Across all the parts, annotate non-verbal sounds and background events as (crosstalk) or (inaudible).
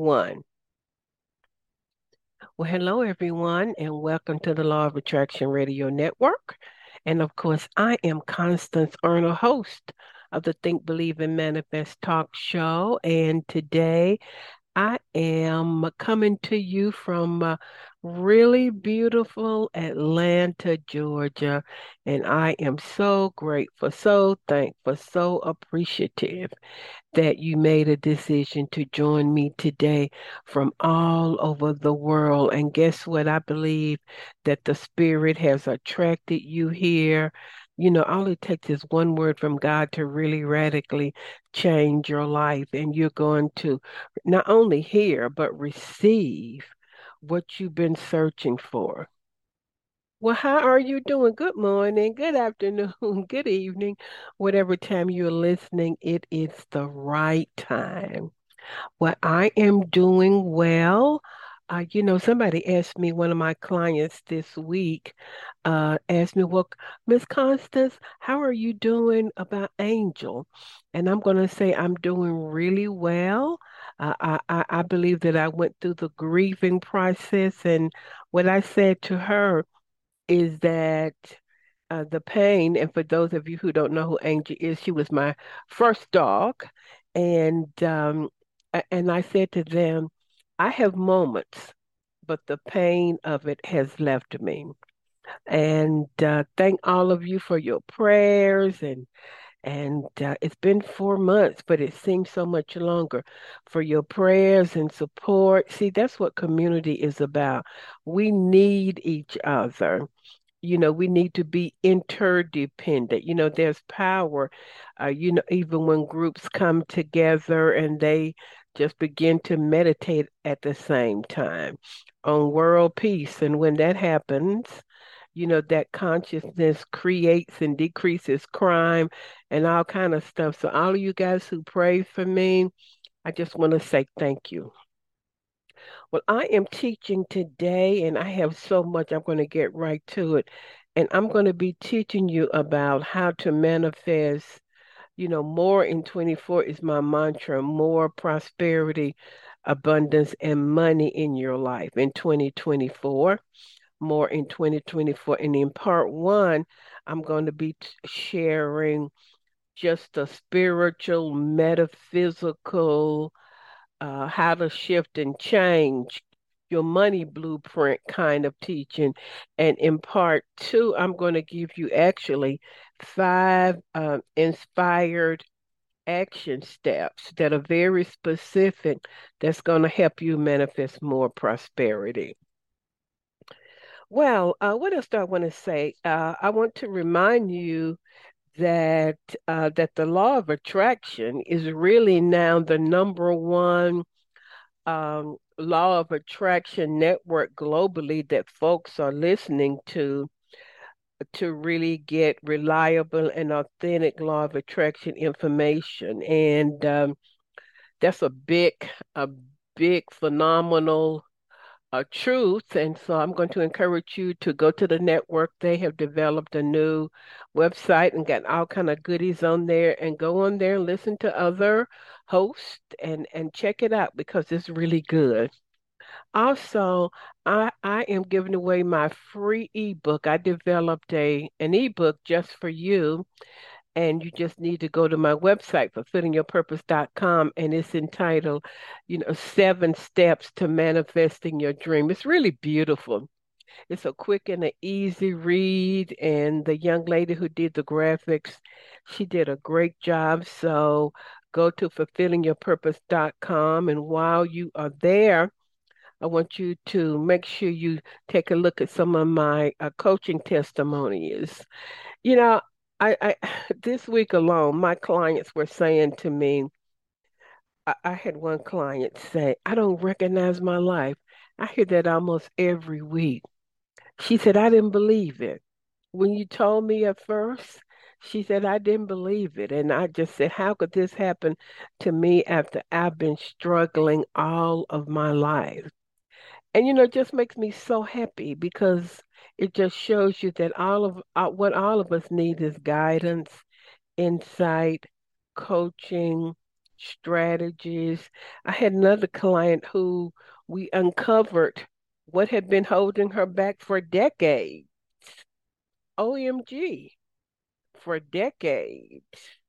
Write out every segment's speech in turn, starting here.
one. Well, hello, everyone, and welcome to the Law of Attraction Radio Network. And of course, I am Constance Arnold, host of the Think, Believe, and Manifest talk show. And today I am coming to you from uh, really beautiful Atlanta, Georgia. And I am so grateful, so thankful, so appreciative that you made a decision to join me today from all over the world. And guess what? I believe that the Spirit has attracted you here you know, all it takes is one word from God to really radically change your life. And you're going to not only hear, but receive what you've been searching for. Well, how are you doing? Good morning, good afternoon, (laughs) good evening, whatever time you're listening, it is the right time. Well, I am doing well. Uh, you know, somebody asked me, one of my clients this week, uh, asked me, Well, Miss Constance, how are you doing about Angel? And I'm going to say I'm doing really well. I, I, I believe that I went through the grieving process. And what I said to her is that uh, the pain, and for those of you who don't know who Angie is, she was my first dog. And um, and I said to them, I have moments, but the pain of it has left me. And uh, thank all of you for your prayers and and uh, it's been four months, but it seems so much longer for your prayers and support. See, that's what community is about. We need each other. You know, we need to be interdependent. You know, there's power. Uh, you know, even when groups come together and they just begin to meditate at the same time on world peace. And when that happens, you know, that consciousness creates and decreases crime and all kind of stuff. So all of you guys who pray for me, I just want to say thank you. Well, I am teaching today and I have so much. I'm going to get right to it. And I'm going to be teaching you about how to manifest you know, more in 24 is my mantra more prosperity, abundance, and money in your life in 2024. More in 2024. And in part one, I'm going to be sharing just a spiritual, metaphysical, uh, how to shift and change your money blueprint kind of teaching. And in part two, I'm going to give you actually five um, inspired action steps that are very specific that's going to help you manifest more prosperity. Well, uh, what else do I want to say? Uh, I want to remind you that uh, that the law of attraction is really now the number one um, law of attraction network globally that folks are listening to to really get reliable and authentic law of attraction information. And um, that's a big, a big, phenomenal uh, truth. And so I'm going to encourage you to go to the network. They have developed a new website and got all kind of goodies on there. And go on there and listen to other hosts and and check it out because it's really good. Also, I I am giving away my free ebook. I developed a an ebook just for you and you just need to go to my website fulfillingyourpurpose.com and it's entitled you know seven steps to manifesting your dream. It's really beautiful. It's a quick and an easy read and the young lady who did the graphics she did a great job. So go to fulfillingyourpurpose.com and while you are there I want you to make sure you take a look at some of my uh, coaching testimonies. You know, I, I (sighs) this week alone, my clients were saying to me, I, I had one client say, I don't recognize my life. I hear that almost every week. She said, I didn't believe it. When you told me at first, she said, I didn't believe it. And I just said, How could this happen to me after I've been struggling all of my life? And you know, it just makes me so happy because it just shows you that all of uh, what all of us need is guidance, insight, coaching, strategies. I had another client who we uncovered what had been holding her back for decades. OMG, for decades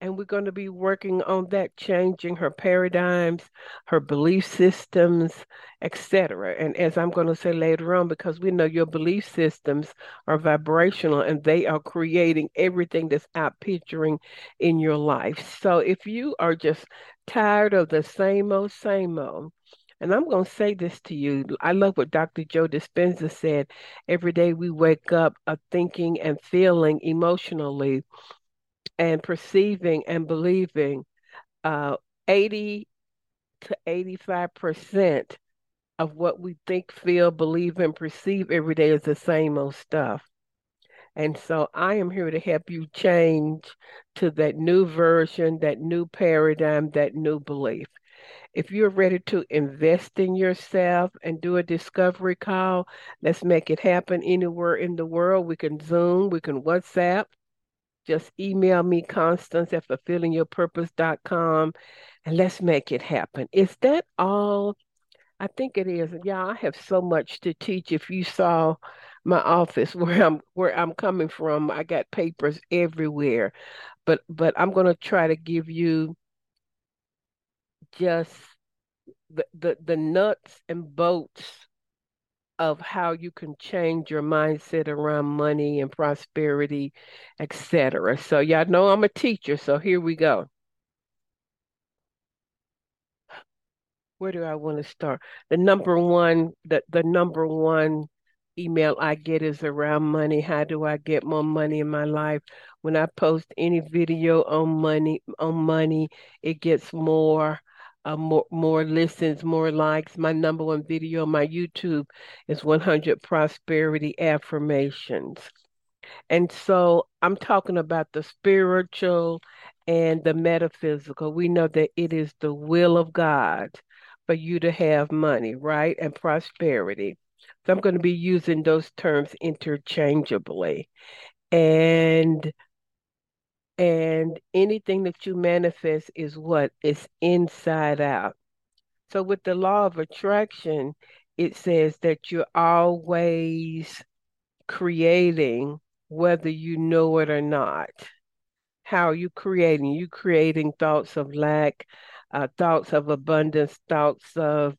and we're going to be working on that changing her paradigms her belief systems etc and as i'm going to say later on because we know your belief systems are vibrational and they are creating everything that's out picturing in your life so if you are just tired of the same old same old and I'm going to say this to you. I love what Dr. Joe Dispenza said. Every day we wake up uh, thinking and feeling emotionally and perceiving and believing uh, 80 to 85% of what we think, feel, believe, and perceive every day is the same old stuff. And so I am here to help you change to that new version, that new paradigm, that new belief. If you're ready to invest in yourself and do a discovery call, let's make it happen anywhere in the world. We can Zoom, we can WhatsApp, just email me, Constance at fulfillingyourpurpose.com, and let's make it happen. Is that all? I think it is. Yeah, I have so much to teach. If you saw my office (laughs) where I'm where I'm coming from, I got papers everywhere. But but I'm gonna try to give you just the the, the nuts and bolts of how you can change your mindset around money and prosperity, etc. So y'all know I'm a teacher, so here we go. Where do I want to start? The number one, the, the number one email I get is around money. How do I get more money in my life? When I post any video on money on money, it gets more uh, more more listens, more likes. My number one video on my YouTube is 100 prosperity affirmations. And so I'm talking about the spiritual and the metaphysical. We know that it is the will of God for you to have money, right? And prosperity. So I'm going to be using those terms interchangeably. And and anything that you manifest is what? It's inside out. So with the law of attraction, it says that you're always creating whether you know it or not. How are you creating? You creating thoughts of lack, uh, thoughts of abundance, thoughts of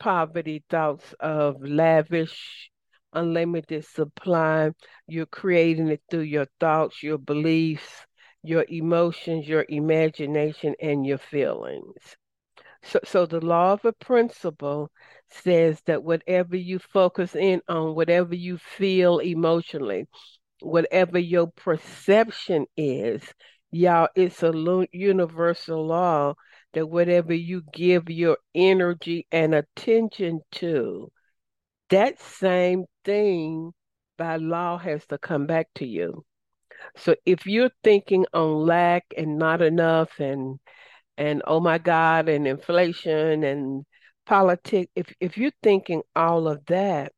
poverty, thoughts of lavish, unlimited supply. You're creating it through your thoughts, your beliefs, your emotions, your imagination, and your feelings. So, so the law of a principle says that whatever you focus in on, whatever you feel emotionally, whatever your perception is, y'all, it's a universal law that whatever you give your energy and attention to, that same thing by law has to come back to you. So if you're thinking on lack and not enough and and oh my God and inflation and politics, if if you're thinking all of that,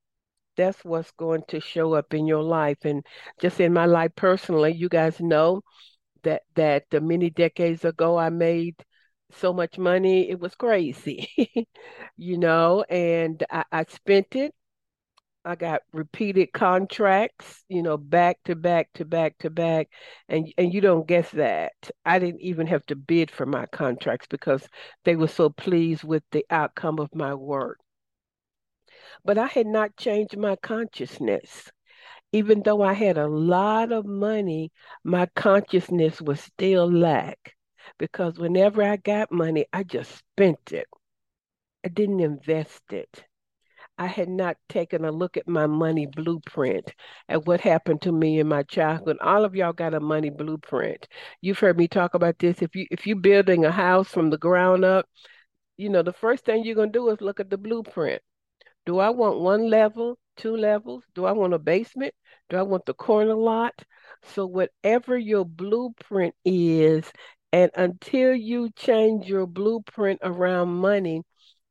that's what's going to show up in your life. And just in my life personally, you guys know that that the many decades ago I made so much money, it was crazy, (laughs) you know, and I, I spent it I got repeated contracts, you know, back to back to back to back. And and you don't guess that. I didn't even have to bid for my contracts because they were so pleased with the outcome of my work. But I had not changed my consciousness. Even though I had a lot of money, my consciousness was still lack because whenever I got money, I just spent it. I didn't invest it. I had not taken a look at my money blueprint at what happened to me in my childhood. All of y'all got a money blueprint. You've heard me talk about this. If you if you're building a house from the ground up, you know, the first thing you're gonna do is look at the blueprint. Do I want one level, two levels? Do I want a basement? Do I want the corner lot? So whatever your blueprint is, and until you change your blueprint around money,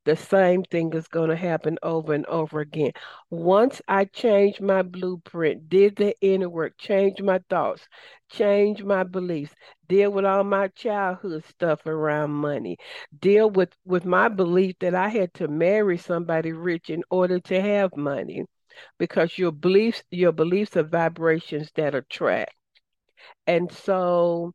the same thing is going to happen over and over again. Once I change my blueprint, did the inner work, change my thoughts, change my beliefs, deal with all my childhood stuff around money, deal with with my belief that I had to marry somebody rich in order to have money, because your beliefs your beliefs are vibrations that attract, and so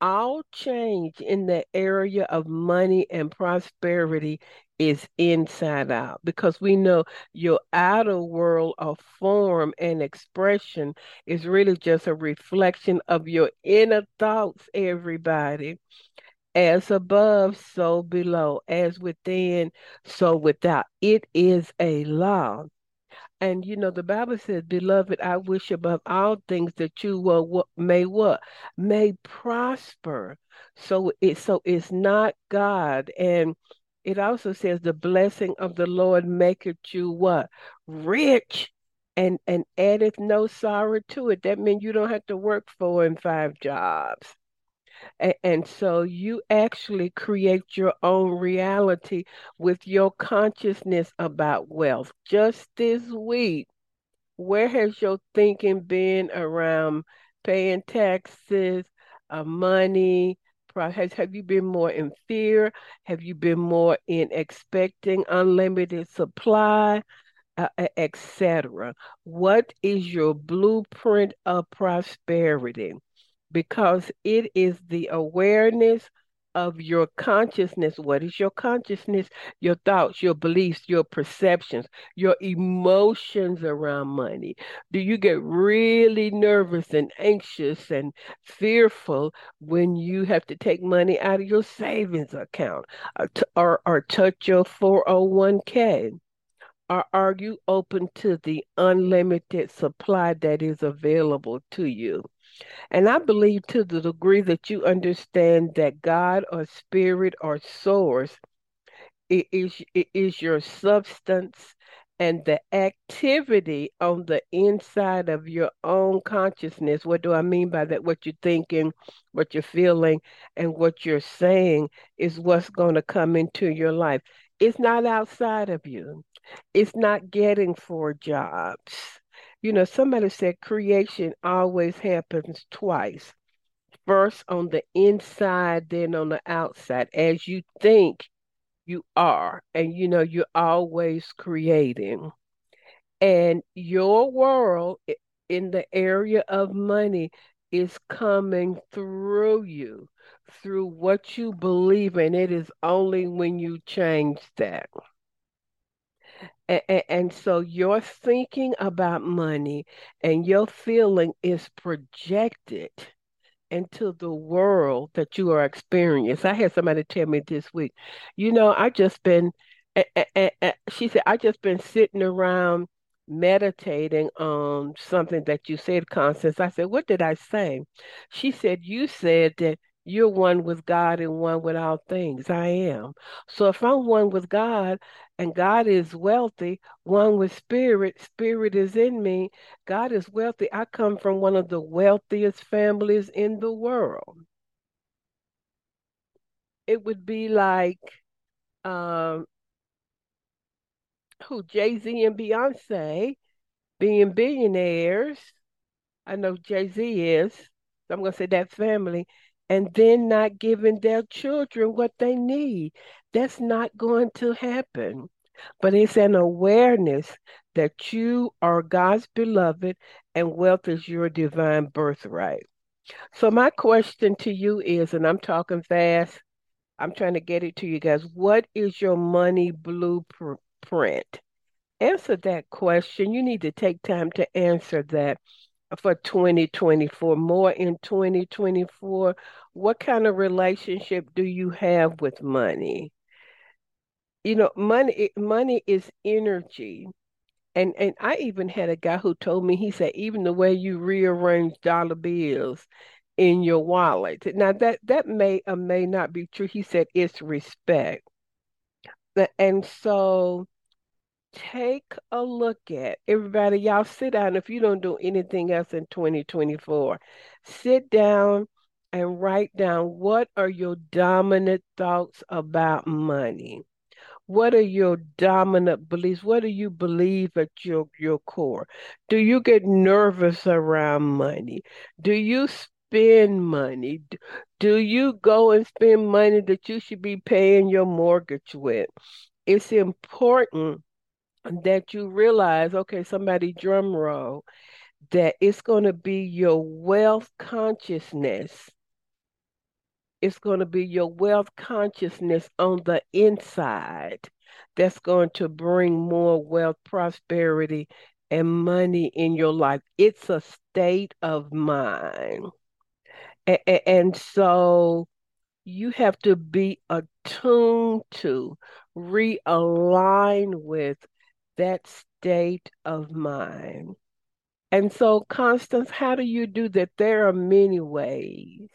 all change in the area of money and prosperity is inside out because we know your outer world of form and expression is really just a reflection of your inner thoughts, everybody. As above, so below, as within, so without. It is a law. And you know, the Bible says, Beloved, I wish above all things that you will what may what? May prosper. So it so it's not God. And it also says the blessing of the Lord maketh you what? Rich and and addeth no sorrow to it. That means you don't have to work four and five jobs. And, so you actually create your own reality with your consciousness about wealth. Just this week, where has your thinking been around paying taxes, uh, money? Has, have you been more in fear? Have you been more in expecting unlimited supply? Uh, etc. What is your blueprint of prosperity? Because it is the awareness of your consciousness. What is your consciousness? Your thoughts, your beliefs, your perceptions, your emotions around money. Do you get really nervous and anxious and fearful when you have to take money out of your savings account or, t- or, or touch your 401k? Or are you open to the unlimited supply that is available to you? And I believe to the degree that you understand that God or spirit or source is, is your substance and the activity on the inside of your own consciousness. What do I mean by that? What you're thinking, what you're feeling, and what you're saying is what's going to come into your life. It's not outside of you, it's not getting four jobs you know, somebody said creation always happens twice. First on the inside, then on the outside. As you think, you are, and you know, you're always creating. And your world in the area of money is coming through you, through what you believe, and it is only when you change that. And, and, so your thinking about money and your feeling is projected into the world that you are experiencing. I had somebody tell me this week, you know, I just been, eh, eh, eh, she said, I just been sitting around meditating on something that you said, Constance. I said, what did I say? She said, you said that you're one with God and one with all things. I am. So if I'm one with God and God is wealthy, one with spirit, spirit is in me, God is wealthy. I come from one of the wealthiest families in the world. It would be like um, who Jay Z and Beyonce being billionaires. I know Jay Z is. So I'm to say that family. And then not giving their children what they need. That's not going to happen. But it's an awareness that you are God's beloved and wealth is your divine birthright. So, my question to you is, and I'm talking fast, I'm trying to get it to you guys. What is your money blueprint? Answer that question. You need to take time to answer that for 2024, more in 2024. What kind of relationship do you have with money? You know, money money is energy. And and I even had a guy who told me he said even the way you rearrange dollar bills in your wallet. Now that that may or may not be true. He said it's respect. And so take a look at everybody y'all sit down if you don't do anything else in 2024 sit down and write down what are your dominant thoughts about money? What are your dominant beliefs? What do you believe at your your core? Do you get nervous around money? Do you spend money? Do you go and spend money that you should be paying your mortgage with? It's important that you realize, okay, somebody drum roll, that it's going to be your wealth consciousness. It's going to be your wealth consciousness on the inside that's going to bring more wealth, prosperity, and money in your life. It's a state of mind. And, and so you have to be attuned to, realign with that state of mind. And so, Constance, how do you do that? There are many ways.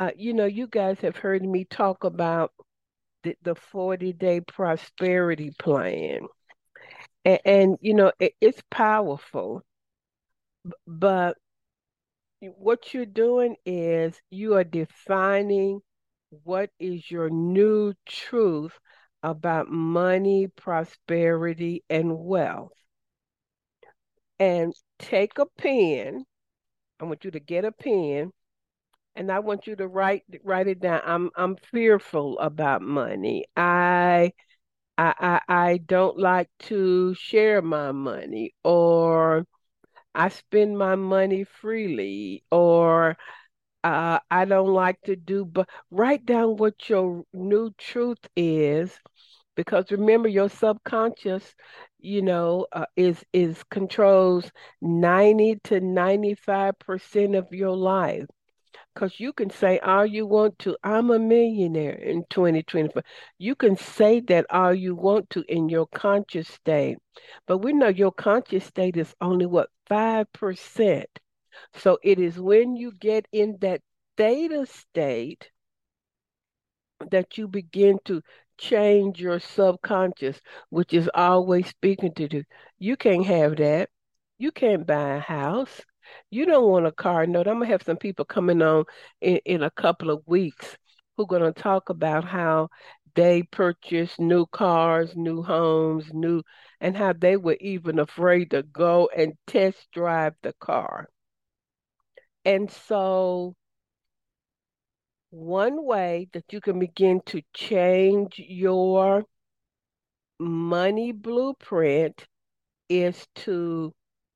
Uh, you know, you guys have heard me talk about the, the 40 day prosperity plan. And, and you know, it, it's powerful. But what you're doing is you are defining what is your new truth about money, prosperity, and wealth. And take a pen. I want you to get a pen and I want you to write write it down. I'm I'm fearful about money. I I I, I don't like to share my money or I spend my money freely or uh, I don't like to do, but write down what your new truth is, because remember your subconscious, you know, uh, is is controls ninety to ninety five percent of your life. Because you can say all you want to, I'm a millionaire in 2024. You can say that all you want to in your conscious state. But we know your conscious state is only what, 5%. So it is when you get in that theta state that you begin to change your subconscious, which is always speaking to you. You can't have that. You can't buy a house. You don't want a car note. I'm gonna have some people coming on in, in a couple of weeks who are gonna talk about how they purchased new cars, new homes, new and how they were even afraid to go and test drive the car. And so, one way that you can begin to change your money blueprint is to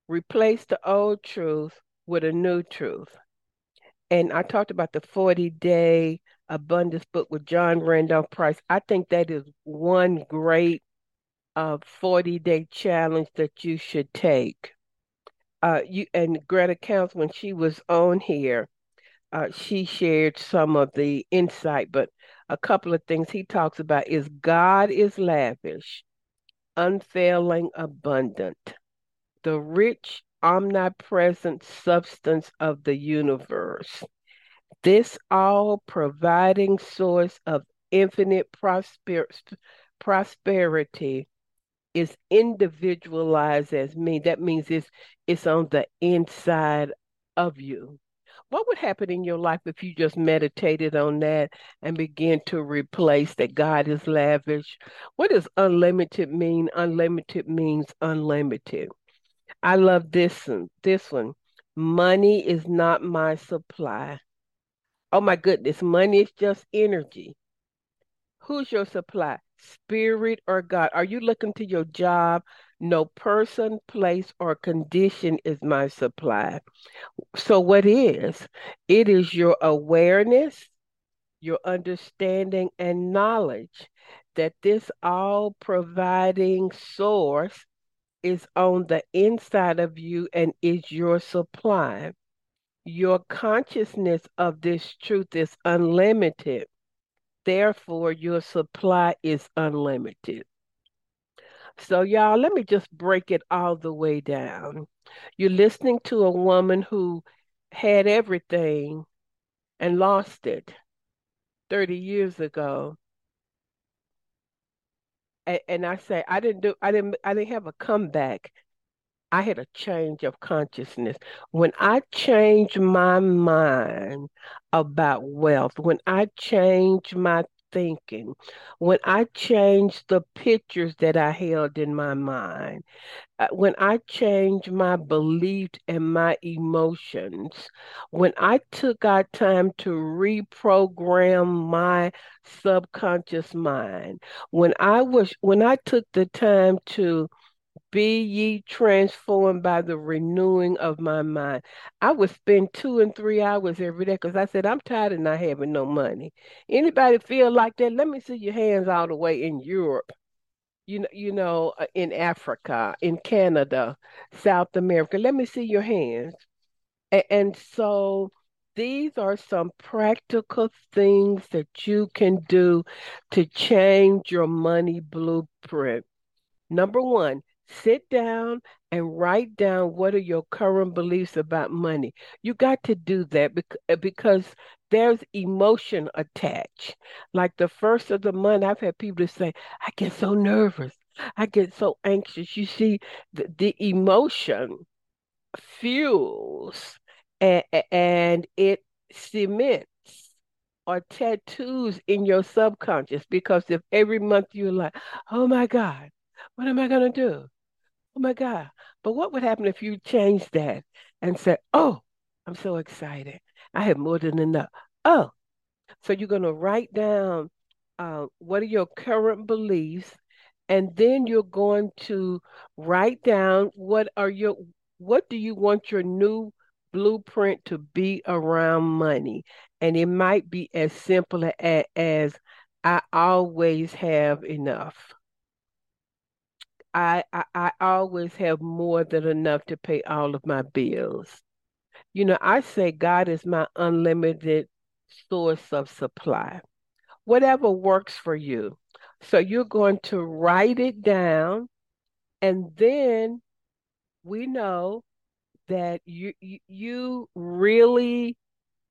replace the old truth with a new truth. And I talked about the 40 day abundance book with John Randolph Price. I think that is one great uh, 40 day challenge that you should take uh, you and Greta Counts when she was on here, uh, she shared some of the insight, but a couple of things he talks about is God is lavish, unfailing, abundant, the rich, omnipresent substance of the universe. This all providing source of infinite prosper- prosperity is individualized as me. That means it's it's on the inside of you. What would happen in your life if you just meditated on that and begin to replace that God is lavish? What does unlimited mean? Unlimited means unlimited. I love this one. This one. Money is not my supply. Oh my goodness, money is just energy. Who's your supply? Spirit or God? Are you looking to your job? No person, place, or condition is my supply. So, what is? It is your awareness, your understanding, and knowledge that this all providing source is on the inside of you and is your supply. Your consciousness of this truth is unlimited. Therefore, your supply is unlimited. So, y'all, let me just break it all the way down. You're listening to a woman who had everything and lost it 30 years ago. And, and I say, I didn't do, I didn't, I didn't have a comeback. I had a change of consciousness. When I changed my mind about wealth, when I changed my thinking, when I changed the pictures that I held in my mind, uh, when I changed my beliefs and my emotions, when I took our time to reprogram my subconscious mind, when I was when I took the time to be ye transformed by the renewing of my mind. I would spend two and three hours every day because I said, I'm tired of not having no money. Anybody feel like that? Let me see your hands all the way in Europe. You know, you know, uh, in Africa, in Canada, South America. Let me see your hands. And, and so these are some practical things that you can do to change your money blueprint. Number one, sit down and write down what are your current beliefs about money. You got to do that uh, because there's emotion attached. Like the first of the month, I've had people say, I get so nervous. I get so anxious. You see, the, the emotion fuels and, and it cements or tattoos in your subconscious because if every month you're like, oh my God, what am I going to do? Oh my God. But what would happen if you changed that and said, oh, I'm so excited. I have more than enough. Oh, so you're going to write down uh, what are your current beliefs, and then you're going to write down what are your what do you want your new blueprint to be around money, and it might be as simple as, as I always have enough. I, I I always have more than enough to pay all of my bills. You know, I say God is my unlimited source of supply. Whatever works for you. So you're going to write it down and then we know that you you, you really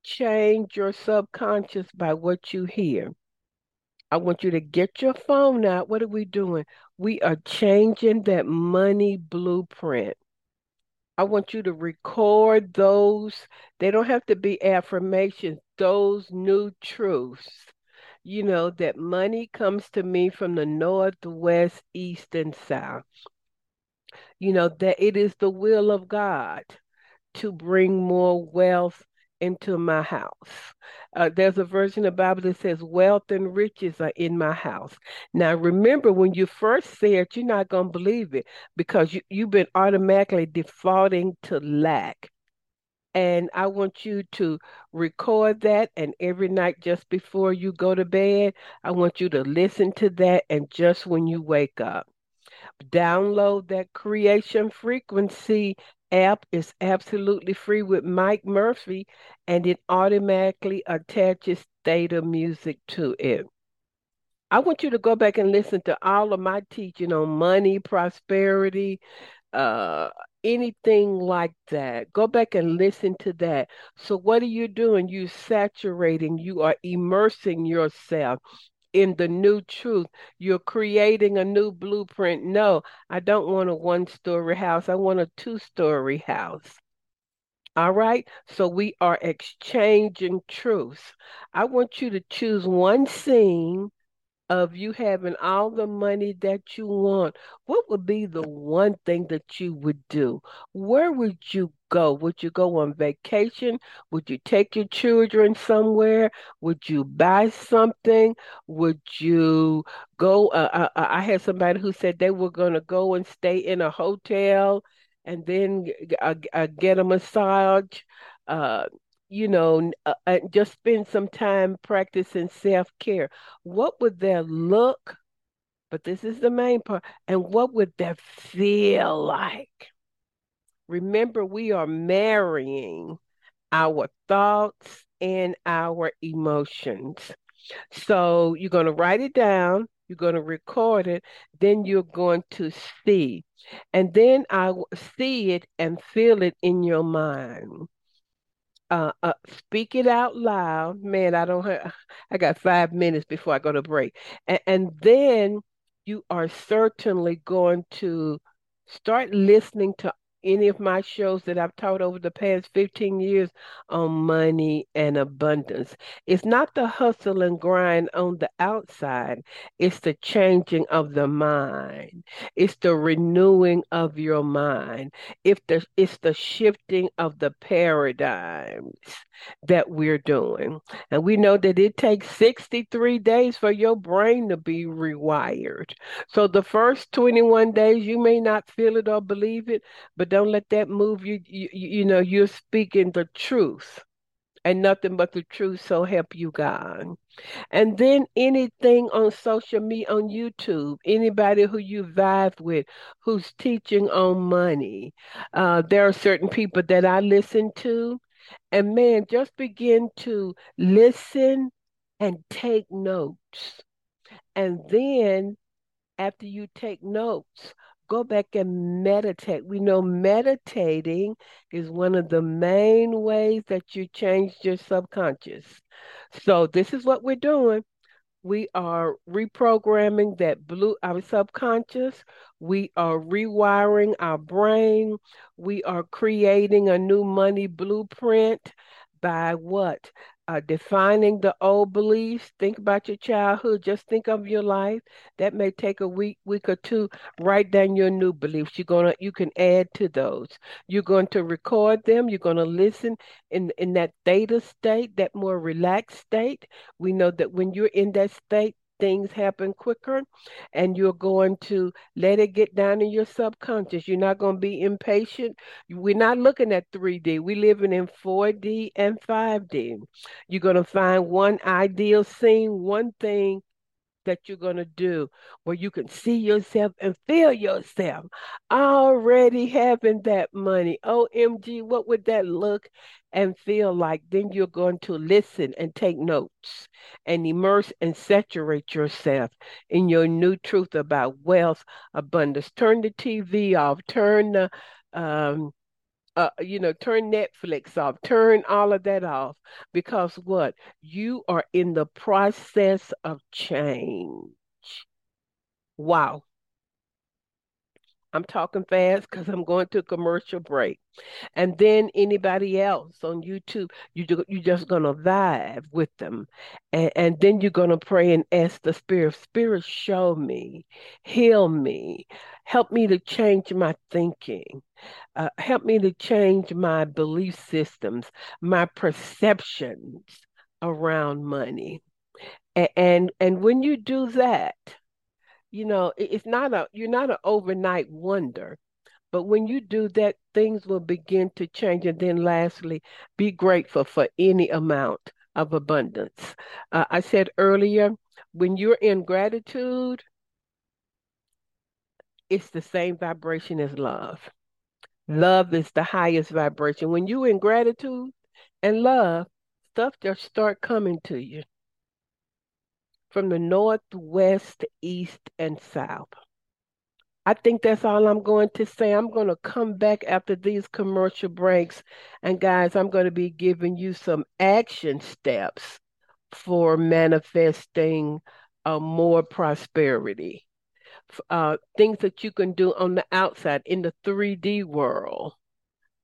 change your subconscious by what you hear. I want you to get your phone out. What are we doing? We are changing that money blueprint. I want you to record those. They don't have to be affirmations, those new truths. You know, that money comes to me from the north, west, east, and south. You know, that it is the will of God to bring more wealth into my house. Uh, there's a version of the Bible that says, Wealth and riches are in my house. Now, remember, when you first say it, you're not going to believe it because you, you've been automatically defaulting to lack. And I want you to record that. And every night, just before you go to bed, I want you to listen to that. And just when you wake up, download that creation frequency app is absolutely free with Mike Murphy and it automatically attaches theta music to it. I want you to go back and listen to all of my teaching on money, prosperity, uh, anything like that. Go back and listen to that. So, what are you doing? You're saturating, you are immersing yourself in the new truth. You're creating a new blueprint. No, I don't want a one story house. I want a two story house. All right. So we are exchanging truths. I want you to choose one scene of you having all the money that you want, what would be the one thing that you would do? Where would you go? Would you go on vacation? Would you take your children somewhere? Would you buy something? Would you go? Uh, uh, uh I had somebody who said they were going to go and stay in a hotel and then uh, uh, get a massage. Uh, you know, uh, uh, just spend some time practicing self care. What would that look? But this is the main part. And what would that feel like? Remember, we are marrying our thoughts and our emotions. So you're going to write it down, you're going to record it, then you're going to see. And then I see it and feel it in your mind uh, uh, speak it out loud. Man, I don't have, I got five minutes before I go to break. And, and then you are certainly going to start listening to any of my shows that I've taught over the past 15 years on money and abundance. It's not the hustle and grind on the outside, it's the changing of the mind, it's the renewing of your mind, if the, it's the shifting of the paradigms that we're doing. And we know that it takes 63 days for your brain to be rewired. So the first 21 days, you may not feel it or believe it, but don't let that move you. You, you know, you're speaking the truth and nothing but the truth. So help you, God. And then anything on social media, on YouTube, anybody who you vibe with, who's teaching on money. Uh, there are certain people that I listen to and man, just begin to listen and take notes. And then after you take notes, go back and meditate. We know meditating is one of the main ways that you change your subconscious. So this is what we're doing we are reprogramming that blue our subconscious we are rewiring our brain we are creating a new money blueprint by what uh, defining the old beliefs. Think about your childhood. Just think of your life. That may take a week, week or two. Write down your new beliefs. You're gonna, you can add to those. You're going to record them. You're going to listen in in that theta state, that more relaxed state. We know that when you're in that state, things happen quicker and you're going to let it get down in your subconscious. You're not going to be impatient. We're not looking at 3D. We're living in 4D and 5D. You're going to find one ideal scene, one thing that you're going to do where you can see yourself and feel yourself already having that money. OMG, what would that look and feel like? Then you're going to listen and take notes and immerse and saturate yourself in your new truth about wealth, abundance. Turn the TV off, turn the um, uh, you know, turn Netflix off, turn all of that off, because what? You are in the process of change. Wow. I'm talking fast because I'm going to commercial break. And then anybody else on YouTube, you you're just gonna vibe with them, and, and then you're gonna pray and ask the Spirit, Spirit, show me, heal me, help me to change my thinking, uh, help me to change my belief systems, my perceptions around money, and and, and when you do that you know, it's not a you're not an overnight wonder. But when you do that, things will begin to change. And then lastly, be grateful for any amount of abundance. Uh, I said earlier, when you're in gratitude, it's the same vibration as love. Love is the highest vibration. When you're in gratitude and love, stuff just start coming to you from the north, west, east, and south. I think that's all I'm going to say. I'm going to come back after these commercial breaks. And guys, I'm going to be giving you some action steps for manifesting uh, more prosperity. Uh, things that you can do on the outside in the 3D world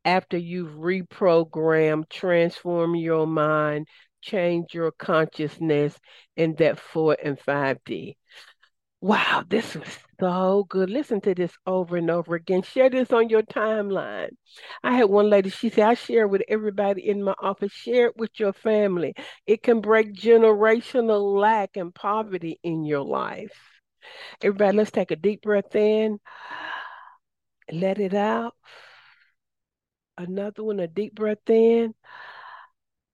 after you've reprogrammed, transformed your mind, change your consciousness in that 4 and 5D. Wow, this was so good. Listen to this over and over again. Share this on your timeline. I had one lady, she said, I share with everybody in my office. Share it with your family. It can break generational lack and poverty in your life. Everybody, let's take a deep breath in. Let it out. Another one, a deep breath in.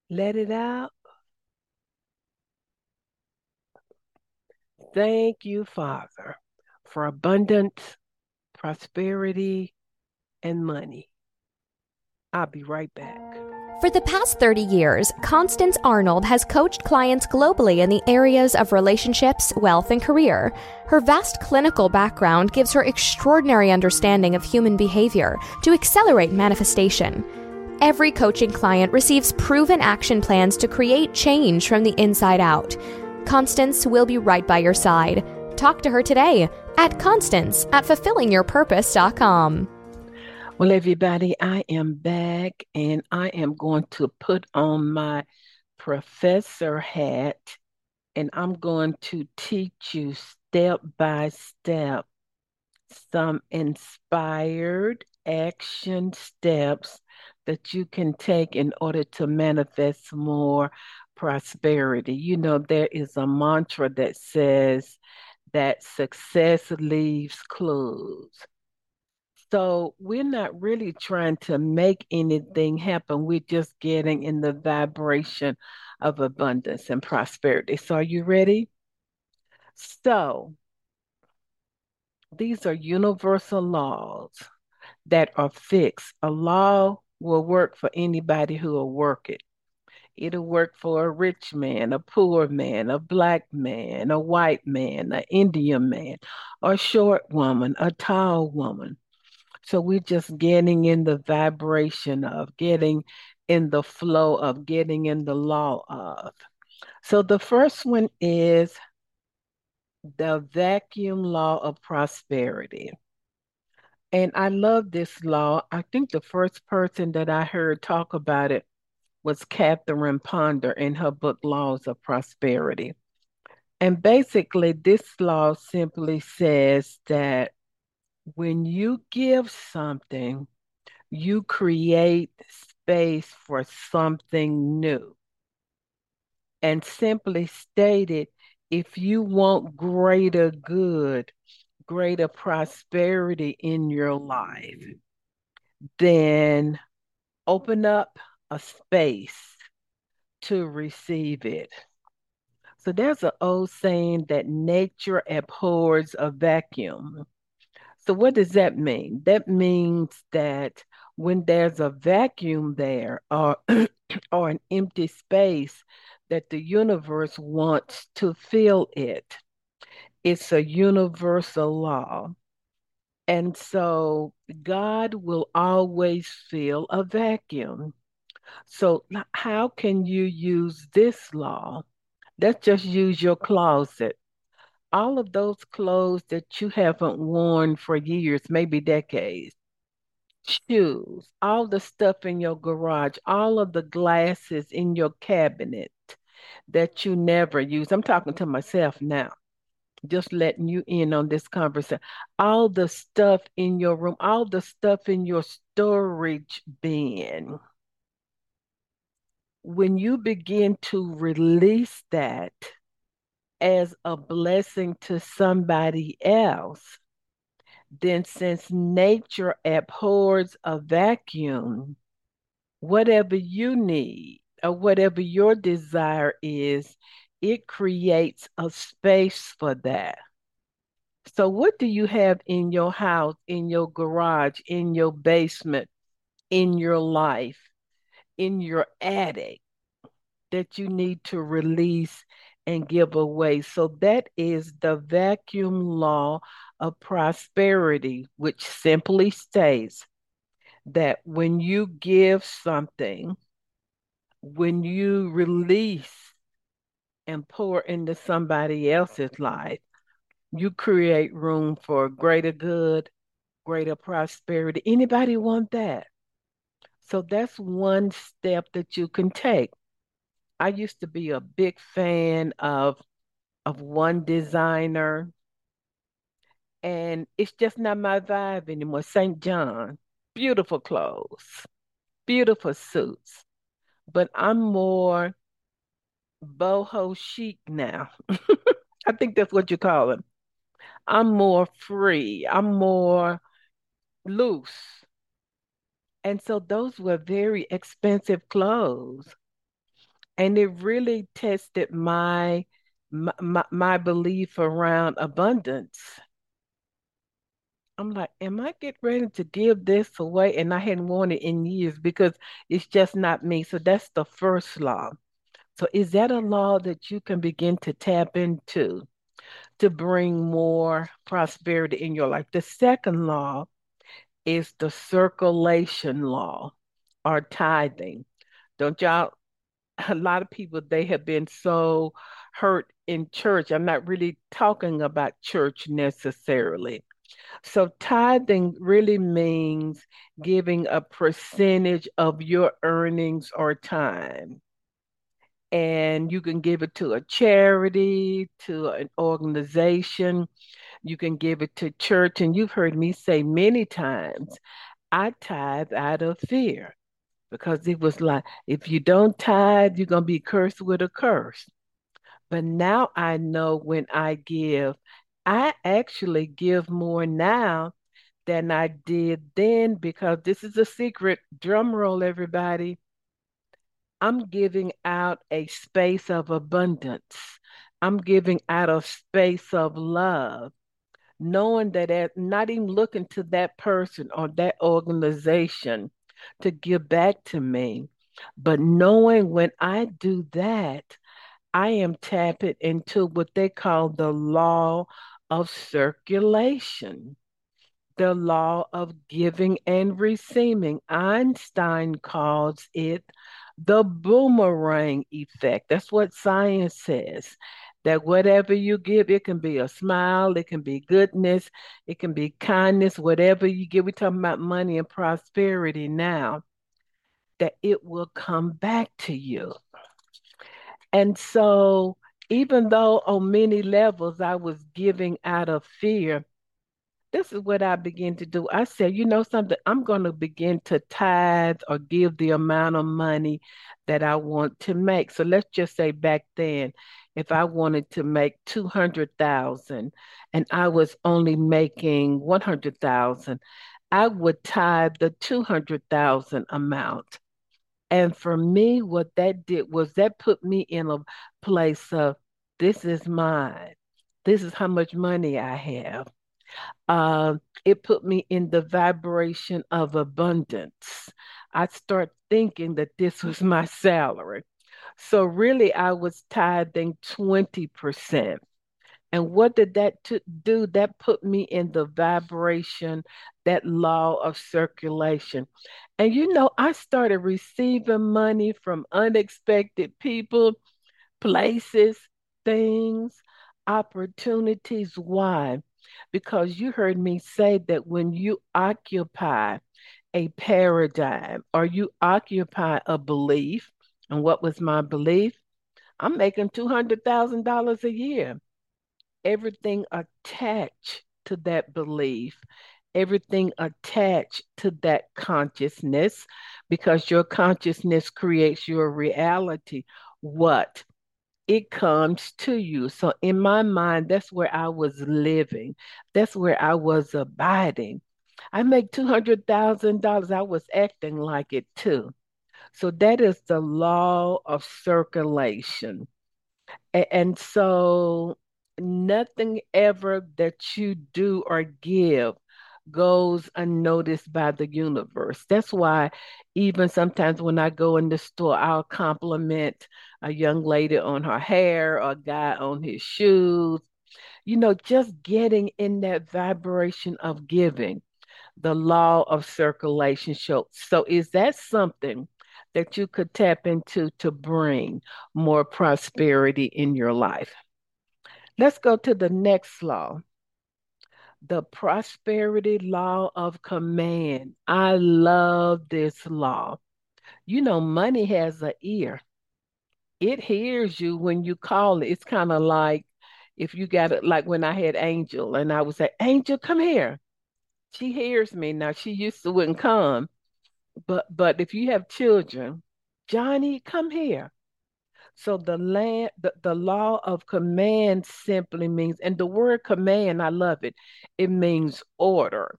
Let it out. Thank you, Father, for abundance, prosperity, and money. I'll be right back. For the past 30 years, Constance Arnold has coached clients globally in the areas of relationships, wealth, and career. Her vast clinical background gives her extraordinary understanding of human behavior to accelerate manifestation. Every coaching client receives proven action plans to create change from the inside out. Constance will be right by your side. Talk to her today at Constance at fulfillingyourpurpose.com. Well, everybody, I am back and I am going to put on my professor hat and I'm going to teach you step by step some inspired action steps that you can take in order to manifest more prosperity. You know, there is a mantra that says that success leaves clues. So we're not really trying to make anything happen. We're just getting in the vibration of abundance and prosperity. So are you ready? So these are universal laws that are fixed. A law will work for anybody who will work it. It'll work for a rich man, a poor man, a black man, a white man, an Indian man, a short woman, a tall woman. So we're just getting in the vibration of, getting in the flow of, getting in the law of. So the first one is the vacuum law of prosperity. And I love this law. I think the first person that I heard talk about it was Catherine Ponder in her book Laws of Prosperity. And basically, this law simply says that when you give something, you create space for something new. And simply stated, if you want greater good, greater prosperity in your life, then open up a space to receive it. So there's an old saying that nature abhors a vacuum. So what does that mean? That means that when there's a vacuum there or (clears throat) or an empty space that the universe wants to fill it. It's a universal law. And so God will always fill a vacuum. So, how can you use this law? Let's just use your closet. All of those clothes that you haven't worn for years, maybe decades, shoes, all the stuff in your garage, all of the glasses in your cabinet that you never use. I'm talking to myself now, just letting you in on this conversation. All the stuff in your room, all the stuff in your storage bin when you begin to release that as a blessing to somebody else, then since nature abhors a vacuum, whatever you need or whatever your desire is, it creates a space for that. So, what do you have in your house, in your garage, in your basement, in your life? In your attic that you need to release and give away. So that is the vacuum law of prosperity, which simply states that when you give something, when you release and pour into somebody else's life, you create room for greater good, greater prosperity. Anybody want that? So that's one step that you can take. I used to be a big fan of of one designer and it's just not my vibe anymore. St. John, beautiful clothes, beautiful suits, but I'm more boho chic now. (laughs) I think that's what you call it. I'm more free. I'm more loose. And so those were very expensive clothes. And it really tested my my, my belief around abundance. I'm like, am I getting ready to give this away? And I hadn't worn it in years because it's just not me. So that's the first law. So is that a law that you can begin to tap into to bring more prosperity in your life? The second law is the circulation law or tithing. Don't y'all (laughs) a lot of people they have been so hurt in church. I'm not really talking about church necessarily. So tithing really means giving a percentage of your earnings or time. And you can give it to a charity, to an organization, you can give it to church. And you've heard me say many times, I tithe out of fear because it was like, if you don't tithe, you're going to be cursed with a curse. But now I know when I give, I actually give more now than I did then because this is a secret. Drum roll, everybody. I'm giving out a space of abundance. I'm giving out a space of love, knowing that not even looking to that person or that organization to give back to me, but knowing when I do that, I am tapping into what they call the law of circulation, the law of giving and receiving. Einstein calls it the boomerang effect. That's what science says. That whatever you give, it can be a smile, it can be goodness, it can be kindness, whatever you give. We're talking about money and prosperity now, that it will come back to you. And so, even though on many levels I was giving out of fear, this is what I began to do. I said, you know something, I'm going to begin to tithe or give the amount of money that I want to make. So let's just say back then, if I wanted to make 200,000 and I was only making 100,000, I would tithe the 200,000 amount. And for me, what that did was that put me in a place of this is mine. This is how much money I have. Uh, it put me in the vibration of abundance. I start thinking that this was (laughs) my salary. So really, I was tithing 20%. And what did that t- do? That put me in the vibration, that law of circulation. And you know, I started receiving money from unexpected people, places, things, opportunities. Why? Because you heard me say that when you occupy a paradigm or you occupy a belief, and what was my belief? I'm making $200,000 a year everything attached to that belief, everything attached to that consciousness, because your consciousness creates your reality. What? It comes to you. So, in my mind, that's where I was living, that's where I was abiding. I make $200,000. I was acting like it too. So, that is the law of circulation. And so nothing ever that you do or give goes unnoticed by the universe. That's why even sometimes when I go in the store, I'll compliment a young lady on her hair or a guy on his shoes. you know, just getting in that vibration of giving, the law of circulation. So, so is that something that you could tap into to bring more prosperity in your life? Let's go to the next law the prosperity law of command. I love this law. You know, money has an ear. It hears you when you call it. It's kind of like if you got it, like when I had Angel and I would say, Angel, come here. She hears me now. She used to wouldn't come, but but if you have children, Johnny, come here. So the land, the, the law of command simply means, and the word command, I love it. It means order.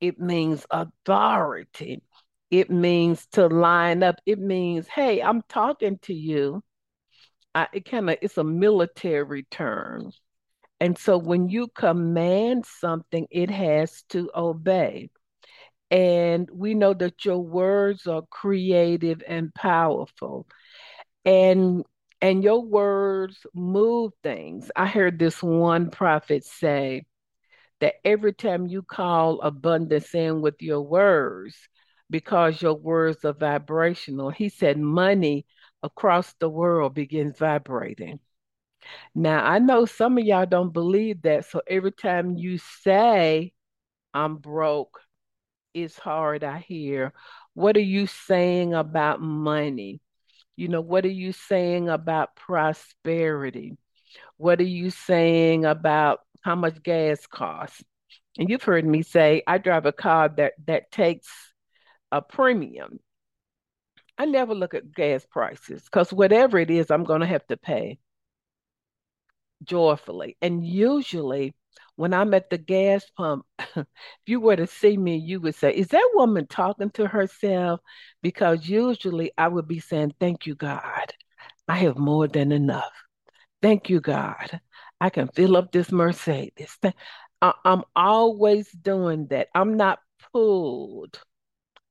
It means authority. It means to line up. It means, hey, I'm talking to you. I, it kind of it's a military term. And so when you command something, it has to obey. And we know that your words are creative and powerful and and your words move things. I heard this one prophet say that every time you call abundance in with your words, because your words are vibrational, he said money across the world begins vibrating. Now, I know some of y'all don't believe that. So every time you say, I'm broke, it's hard, I hear. What are you saying about money? You know, what are you saying about prosperity? What are you saying about how much gas costs? And you've heard me say, I drive a car that that takes a premium. I never look at gas prices because whatever it is, I'm going to have to pay joyfully. And usually, when I'm at the gas pump, (laughs) if you were to see me, you would say, Is that woman talking to herself? Because usually I would be saying, Thank you, God. I have more than enough. Thank you, God. I can fill up this Mercedes. I'm always doing that. I'm not pulled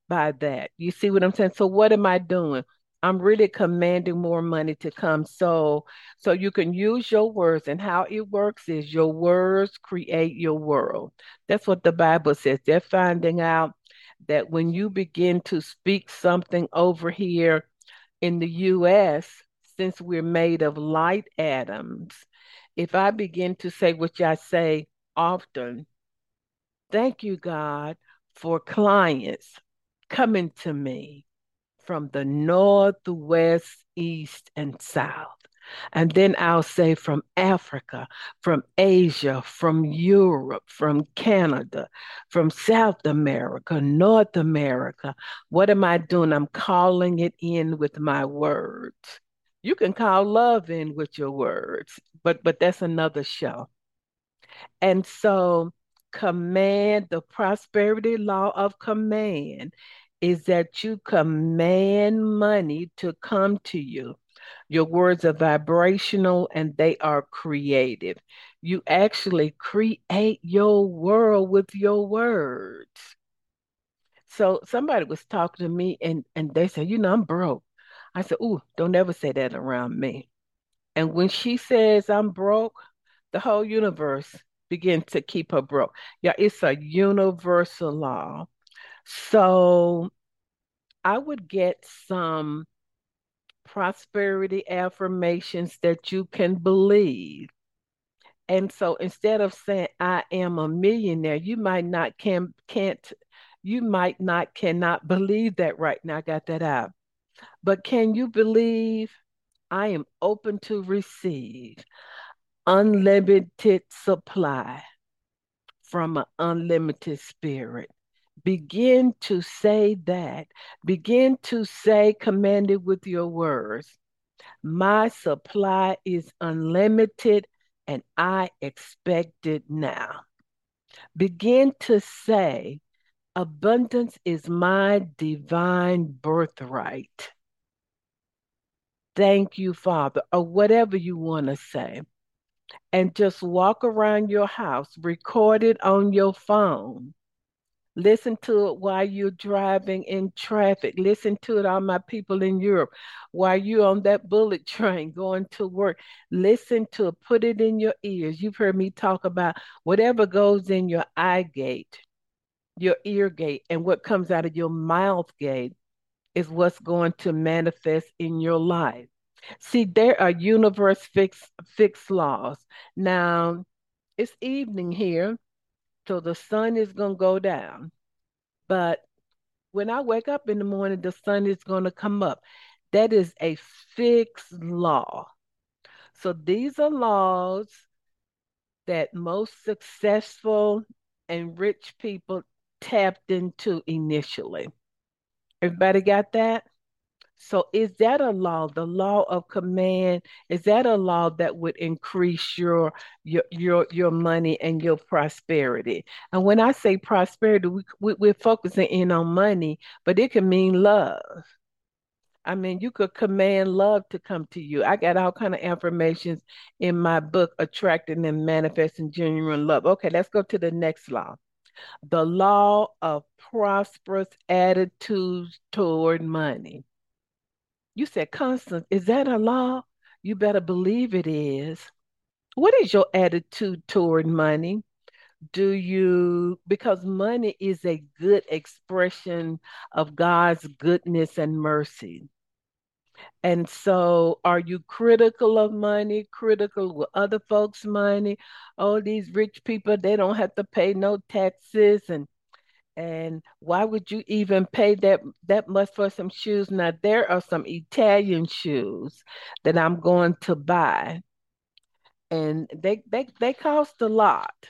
by that. You see what I'm saying? So, what am I doing? I'm really commanding more money to come. So so you can use your words and how it works is your words create your world. That's what the Bible says. They're finding out that when you begin to speak something over here in the US, since we're made of light atoms, if I begin to say what I say often, thank you, God, for clients coming to me from the north, west, east, and south. And then I'll say from Africa, from Asia, from Europe, from Canada, from South America, North America. What am I doing? I'm calling it in with my words. You can call love in with your words, but but that's another show. And so command the prosperity law of command is that you command money to come to you. Your words are vibrational and they are creative. You actually create your world with your words. So somebody was talking to me and, and they said, you know, I'm broke. I said, Ooh, don't ever say that around me. And when she says I'm broke, the whole universe begins to keep her broke. Yeah, it's a universal law. So I would get some prosperity affirmations that you can believe. And so instead of saying I am a millionaire, you might not can can't you might not cannot believe that right now. I got that out. But can you believe I am open to receive unlimited supply from an unlimited spirit? Begin to say that. Begin to say, commanded with your words. My supply is unlimited and I expect it now. Begin to say, abundance is my divine birthright. Thank you, Father, or whatever you want to say. And just walk around your house, record it on your phone Listen to it while you're driving in traffic. Listen to it, all my people in Europe, while you're on that bullet (laughs) train going to work. Listen to it, put it in your ears. You've heard me talk about whatever goes in your eye gate, your ear gate, and what comes out of your mouth gate is what's going to manifest in your life. See, there are universe fixed fixed laws. Now, it's evening here, so the sun is going to go down. But when I wake up in the morning, the sun is going to come up. That is a fixed law. So these are laws that most successful and rich people tapped into initially. Everybody got that? So is that a law, the law of command? Is that a law that would increase your your your your money and your prosperity? And when I say prosperity, we, we we're focusing in on money, but it can mean love. I mean, you could command love to come to you. I got all kind of affirmations in my book, Attracting and Manifesting Genuine Love. Okay, let's go to the next law. The law of prosperous attitudes toward money. You said, Constance, is that a law? You better believe it is. What is your attitude toward money? Do you, because money is a good expression of God's goodness and mercy. And so, are you critical of money, critical with other folks' money? Oh, these rich people, they don't have to pay no taxes and and why would you even pay that that much for some shoes? Now there are some Italian shoes that I'm going to buy, and they they they cost a lot.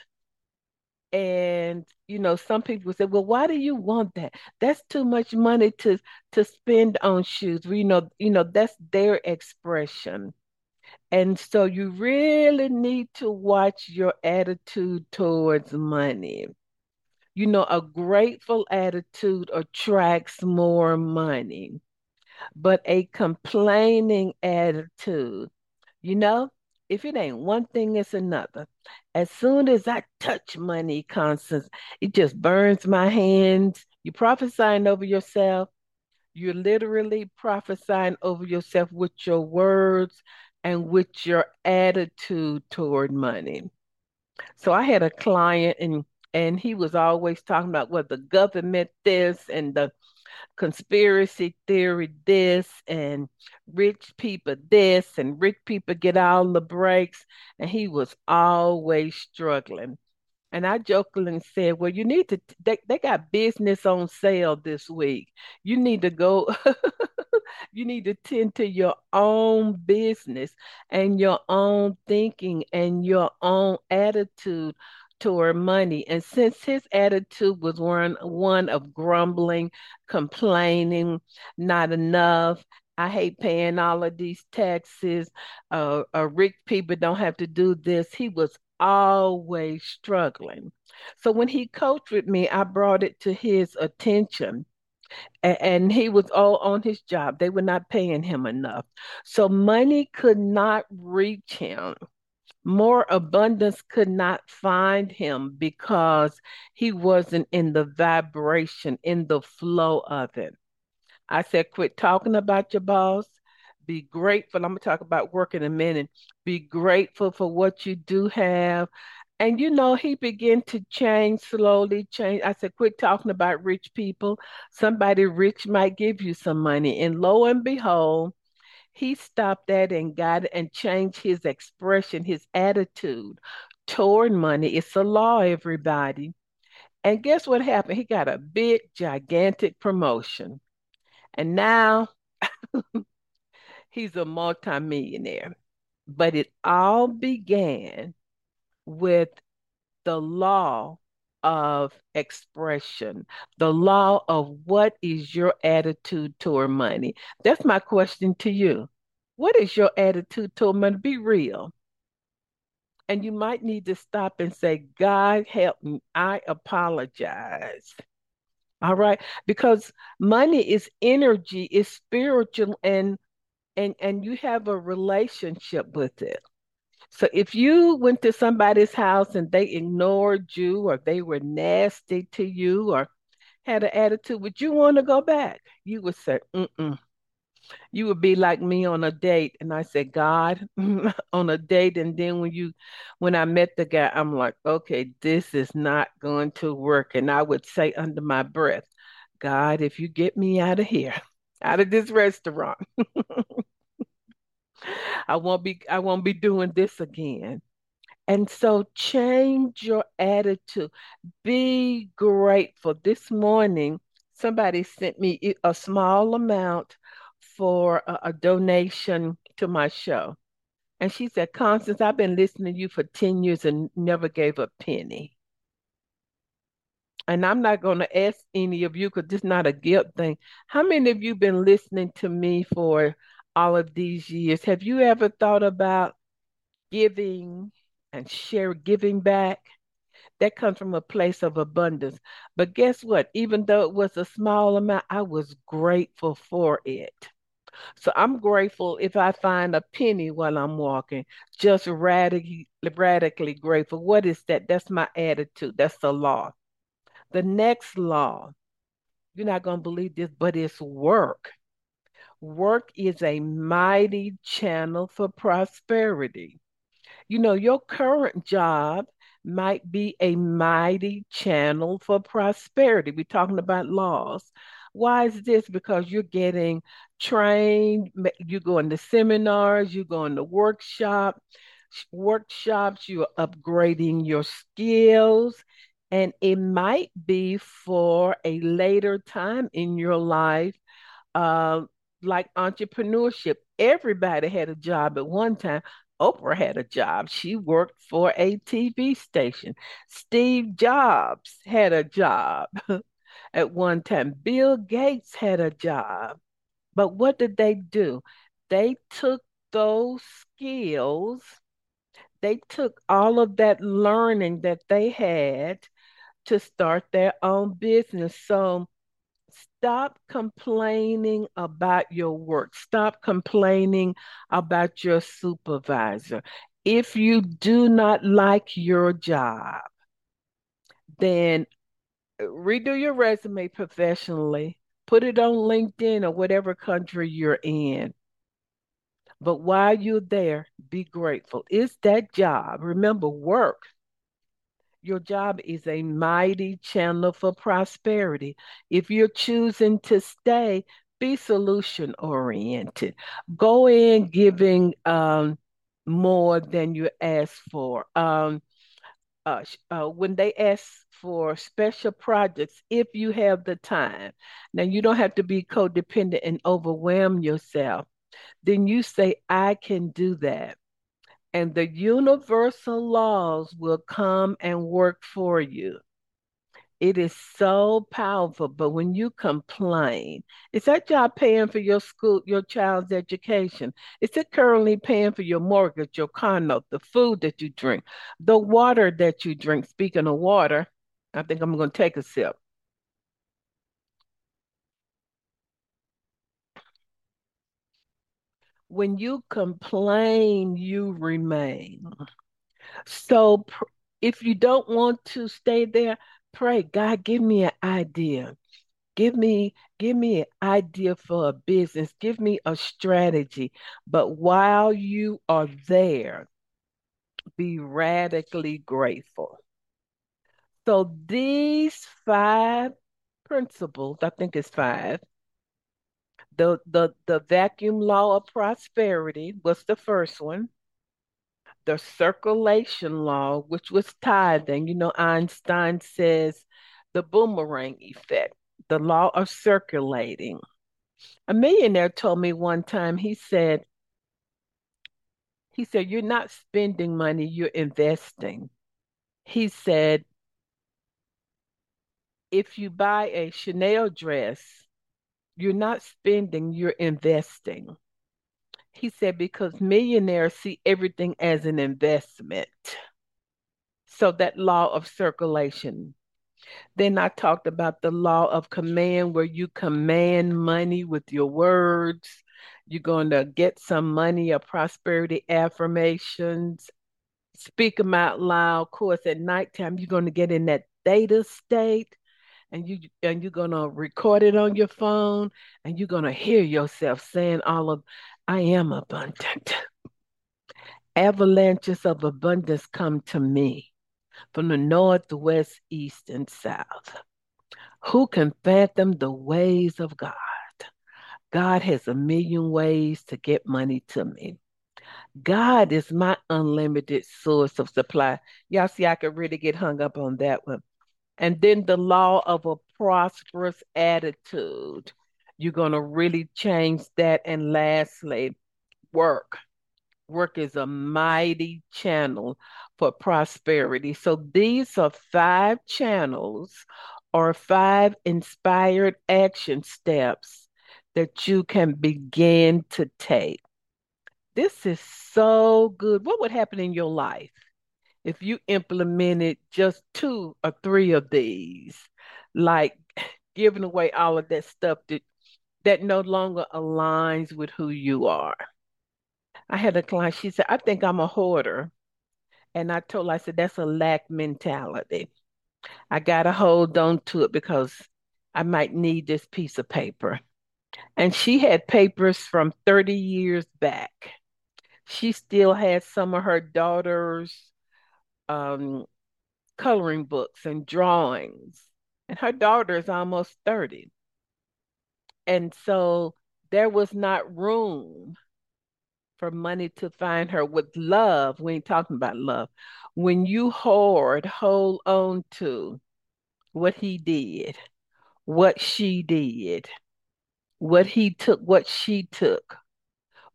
And you know, some people say, "Well, why do you want that? That's too much money to to spend on shoes." Well, you know, you know that's their expression. And so you really need to watch your attitude towards money you know, a grateful attitude attracts more money, but a complaining attitude, you know, if it ain't one thing, it's another. As soon as I touch money, Constance, it just burns my hands. You're prophesying over yourself. You're literally prophesying over yourself with your words and with your attitude toward money. So I had a client and and he was always talking about what the government this and the conspiracy theory this and rich people this and rich people get all the breaks and he was always struggling and I jokingly said, Well, you need to, they, they got business on sale this week. You need to go, (laughs) you need to tend to your own business and your own thinking and your own attitude toward money. And since his attitude was one, one of grumbling, complaining, not enough, I hate paying all of these taxes, uh, uh, rich people don't have to do this. He was always struggling. So when he coached with me, I brought it to his attention. And he was all on his job. They were not paying him enough. So money could not reach him more abundance could not find him because he wasn't in the vibration, in the flow of it. I said, quit talking about your boss. Be grateful. I'm going to talk about work in a minute. Be grateful for what you do have. And you know, he began to change slowly, change. I said, quit talking about rich people. Somebody rich might give you some money. And lo and behold, he stopped that and got and changed his expression, his attitude toward money. It's a law, everybody. And guess what happened? He got a big, gigantic promotion. And now (laughs) he's a multimillionaire. But it all began with the law of expression, the law of what is your attitude toward money. That's my question to you. What is your attitude toward money? Be real. And you might need to stop and say, God help me. I apologize. All right. Because money is energy, is spiritual, and and and you have a relationship with it. So if you went to somebody's house and they ignored you or they were nasty to you or had an attitude, would you want to go back? You would say, mm-mm. You would be like me on a date. And I said, God, (laughs) on a date. And then when you when I met the guy, I'm like, okay, this is not going to work. And I would say under my breath, God, if you get me out of here, (laughs) out of this restaurant, (laughs) I won't be I won't be doing this again. And so change your attitude. Be grateful. This morning, somebody sent me a small amount for a, a donation to my show. And she said, Constance, I've been listening to you for 10 years and never gave a penny. And I'm not going to ask any of you because is not a guilt thing. How many of you been listening to me for all of these years? Have you ever thought about giving and share giving back? That comes from a place of abundance. But guess what? Even though it was a small amount, I was grateful for it. So I'm grateful if I find a penny while I'm walking, just radically, radically grateful. What is that? That's my attitude. That's the law. The next law, you're not going to believe this, but it's work. Work is a mighty channel for prosperity. You know, your current job might be a mighty channel for prosperity. We're talking about laws. Why is this? Because you're getting trained, you're going to seminars, you're going to workshop, workshops, you're upgrading your skills, and it might be for a later time in your life, uh, like entrepreneurship. Everybody had a job at one time. Oprah had a job. She worked for a TV station. Steve Jobs had a job (laughs) at one time. Bill Gates had a job. But what did they do? They took those skills, they took all of that learning that they had to start their own business. So stop complaining about your work. Stop complaining about your supervisor. If you do not like your job, then redo your resume professionally, put it on LinkedIn or whatever country you're in. But while you're there, be grateful. It's that job. Remember, work. Your job is a mighty channel for prosperity. If you're choosing to stay, be solution oriented. Go in giving um, more than you ask for. Um, uh, uh, when they ask for special projects, if you have the time, now you don't have to be codependent and overwhelm yourself, then you say, I can do that. And the universal laws will come and work for you. It is so powerful. But when you complain, is that job paying for your school, your child's education? Is it currently paying for your mortgage, your car note, the food that you drink, the water that you drink? Speaking of water, I think I'm going to take a sip. When you complain, you remain. So if you don't want to stay there, pray, God, give me an idea. Give me, give me an idea for a business. Give me a strategy. But while you are there, be radically grateful. So these five principles, I think it's five. The the the vacuum law of prosperity was the first one the circulation law, which was tithing. You know, Einstein says the boomerang effect, the law of circulating. A millionaire told me one time, he said, he said, You're not spending money, you're investing. He said, If you buy a Chanel dress, you're not spending, you're investing. He said, because millionaires see everything as an investment. So that law of circulation. Then I talked about the law of command, where you command money with your words. You're going to get some money or prosperity affirmations, speak them out loud. Of course, at nighttime, you're going to get in that theta state. And you and you're gonna record it on your phone and you're gonna hear yourself saying all of I am abundant. Avalanches of abundance come to me from the north, west, east, and south. Who can fathom the ways of God? God has a million ways to get money to me. God is my unlimited source of supply. Y'all see, I could really get hung up on that one. And then the law of a prosperous attitude. You're going to really change that. And lastly, work. Work is a mighty channel for prosperity. So these are five channels or five inspired action steps that you can begin to take. This is so good. What would happen in your life if you implemented just two or three of these, like giving away all of that stuff that that no longer aligns with who you are? I had a client, she said, I think I'm a hoarder. And I told her, I said, that's a lack mentality. I got to hold on to it because I might need this piece of paper. And she had papers from 30 years back. She still had some of her daughter's um, coloring books and drawings. And her daughter is almost 30. And so there was not room for money to find her with love. We ain't talking about love. When you hoard, hold on to what he did, what she did, what he took, what she took.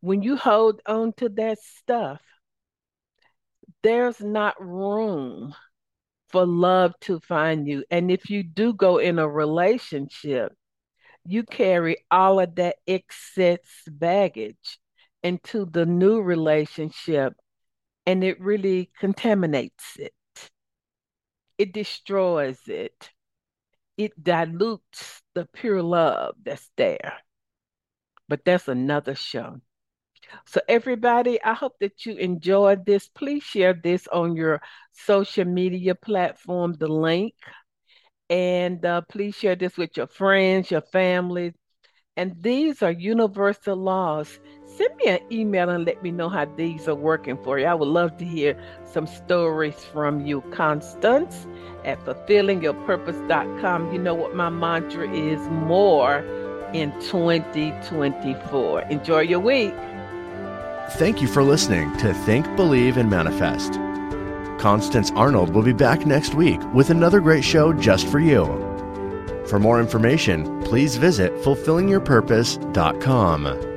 When you hold on to that stuff, there's not room for love to find you. And if you do go in a relationship, you carry all of that excess baggage into the new relationship and it really contaminates it. It destroys it. It dilutes the pure love that's there. But that's another show. So, everybody, I hope that you enjoyed this. Please share this on your social media platform, the link. And uh, please share this with your friends, your family. And these are universal laws send me an email and let me know how these are working for you. I would love to hear some stories from you. Constance at fulfillingyourpurpose.com. You know what my mantra is more in 2024. Enjoy your week. Thank you for listening to Think, Believe, and Manifest. Constance Arnold will be back next week with another great show just for you. For more information, please visit fulfillingyourpurpose.com.